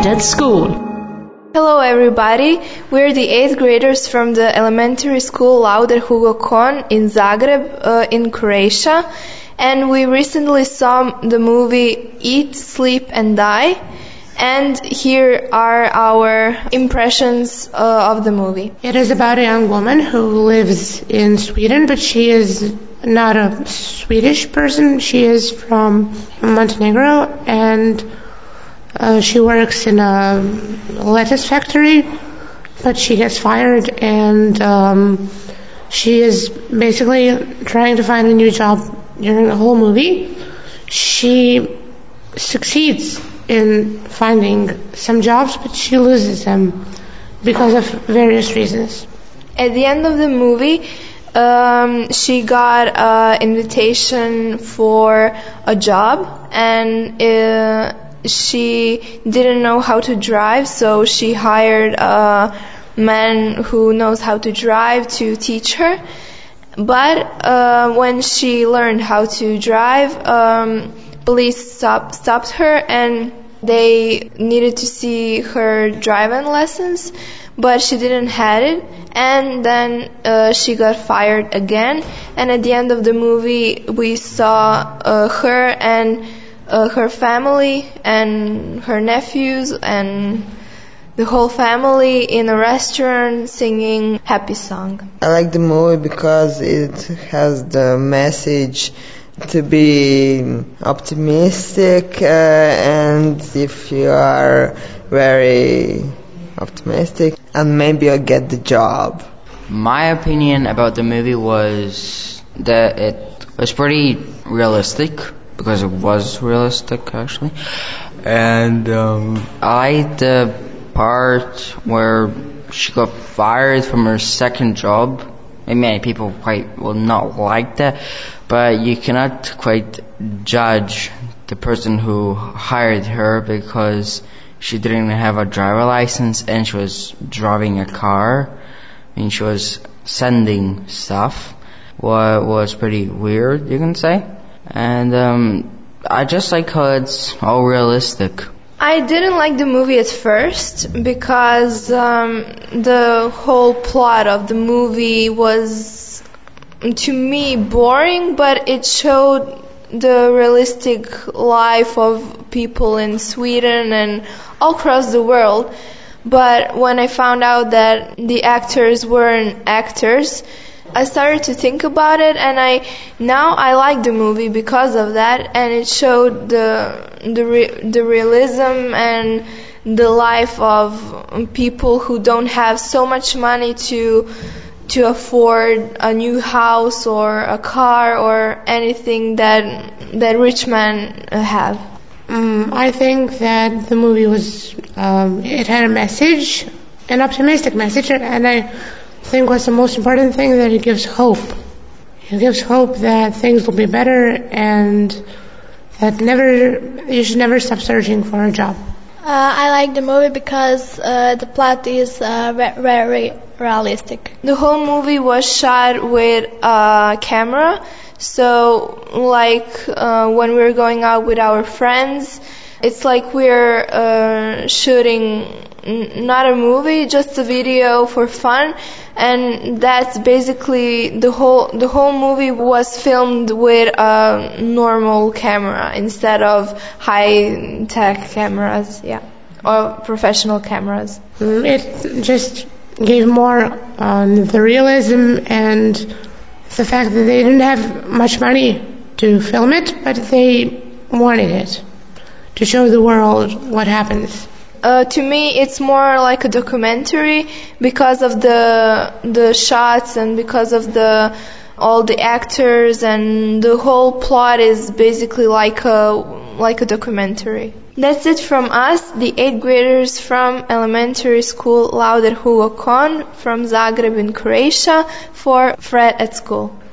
Fred at School. Hello everybody, we're the 8th graders from the elementary school Lauder Hugo Kon in Zagreb uh, in Croatia and we recently saw the movie Eat, Sleep and Die and here are our impressions uh, of the movie. It is about a young woman who lives in Sweden, but she is not a Swedish person. She is from Montenegro and uh, she works in a lettuce factory, but she gets fired and um, she is basically trying to find a new job during the whole movie. She succeeds in finding some jobs, but she loses them because of various reasons. At the end of the movie, um, she got an invitation for a job and uh, she didn't know how to drive, so she hired a man who knows how to drive to teach her. But uh, when she learned how to drive, um, police stopped, stopped her and they needed to see her driving lessons, but she didn't have it. And then uh, she got fired again. And at the end of the movie, we saw uh, her and uh, her family and her nephews and the whole family in a restaurant singing happy song. I like the movie because it has the message to be optimistic uh, and if you are very optimistic and maybe you'll get the job. My opinion about the movie was that it was pretty realistic because it was realistic actually. And um, I liked the part where she got fired from her second job. And many people quite will not like that, but you cannot quite judge the person who hired her because she didn't have a driver license and she was driving a car and she was sending stuff. What was pretty weird, you can say. And um, I just like how it's all realistic. I didn't like the movie at first because um, the whole plot of the movie was, to me, boring, but it showed the realistic life of people in Sweden and all across the world. But when I found out that the actors weren't actors, I started to think about it and I now I like the movie because of that and it showed the the re, the realism and the life of people who don't have so much money to to afford a new house or a car or anything that that rich men have. Um, I think that the movie was um, it had a message, an optimistic message, and I think what's the most important thing that it gives hope. It gives hope that things will be better and that never you should never stop searching for a job. Uh, I like the movie because uh, the plot is uh, very realistic. The whole movie was shot with a camera, so like uh, when we're going out with our friends, it's like we're uh, shooting not a movie, just a video for fun, and that's basically the whole the whole movie was filmed with a normal camera instead of high tech cameras, yeah, or professional cameras. Mm, it just gave more on the realism and the fact that they didn't have much money to film it, but they wanted it to show the world what happens. Uh, to me, it's more like a documentary because of the the shots and because of the all the actors and the whole plot is basically like a like a documentary. That's it from us, the eighth graders from elementary school Lauder Hugo Kon from Zagreb in Croatia for Fred at School.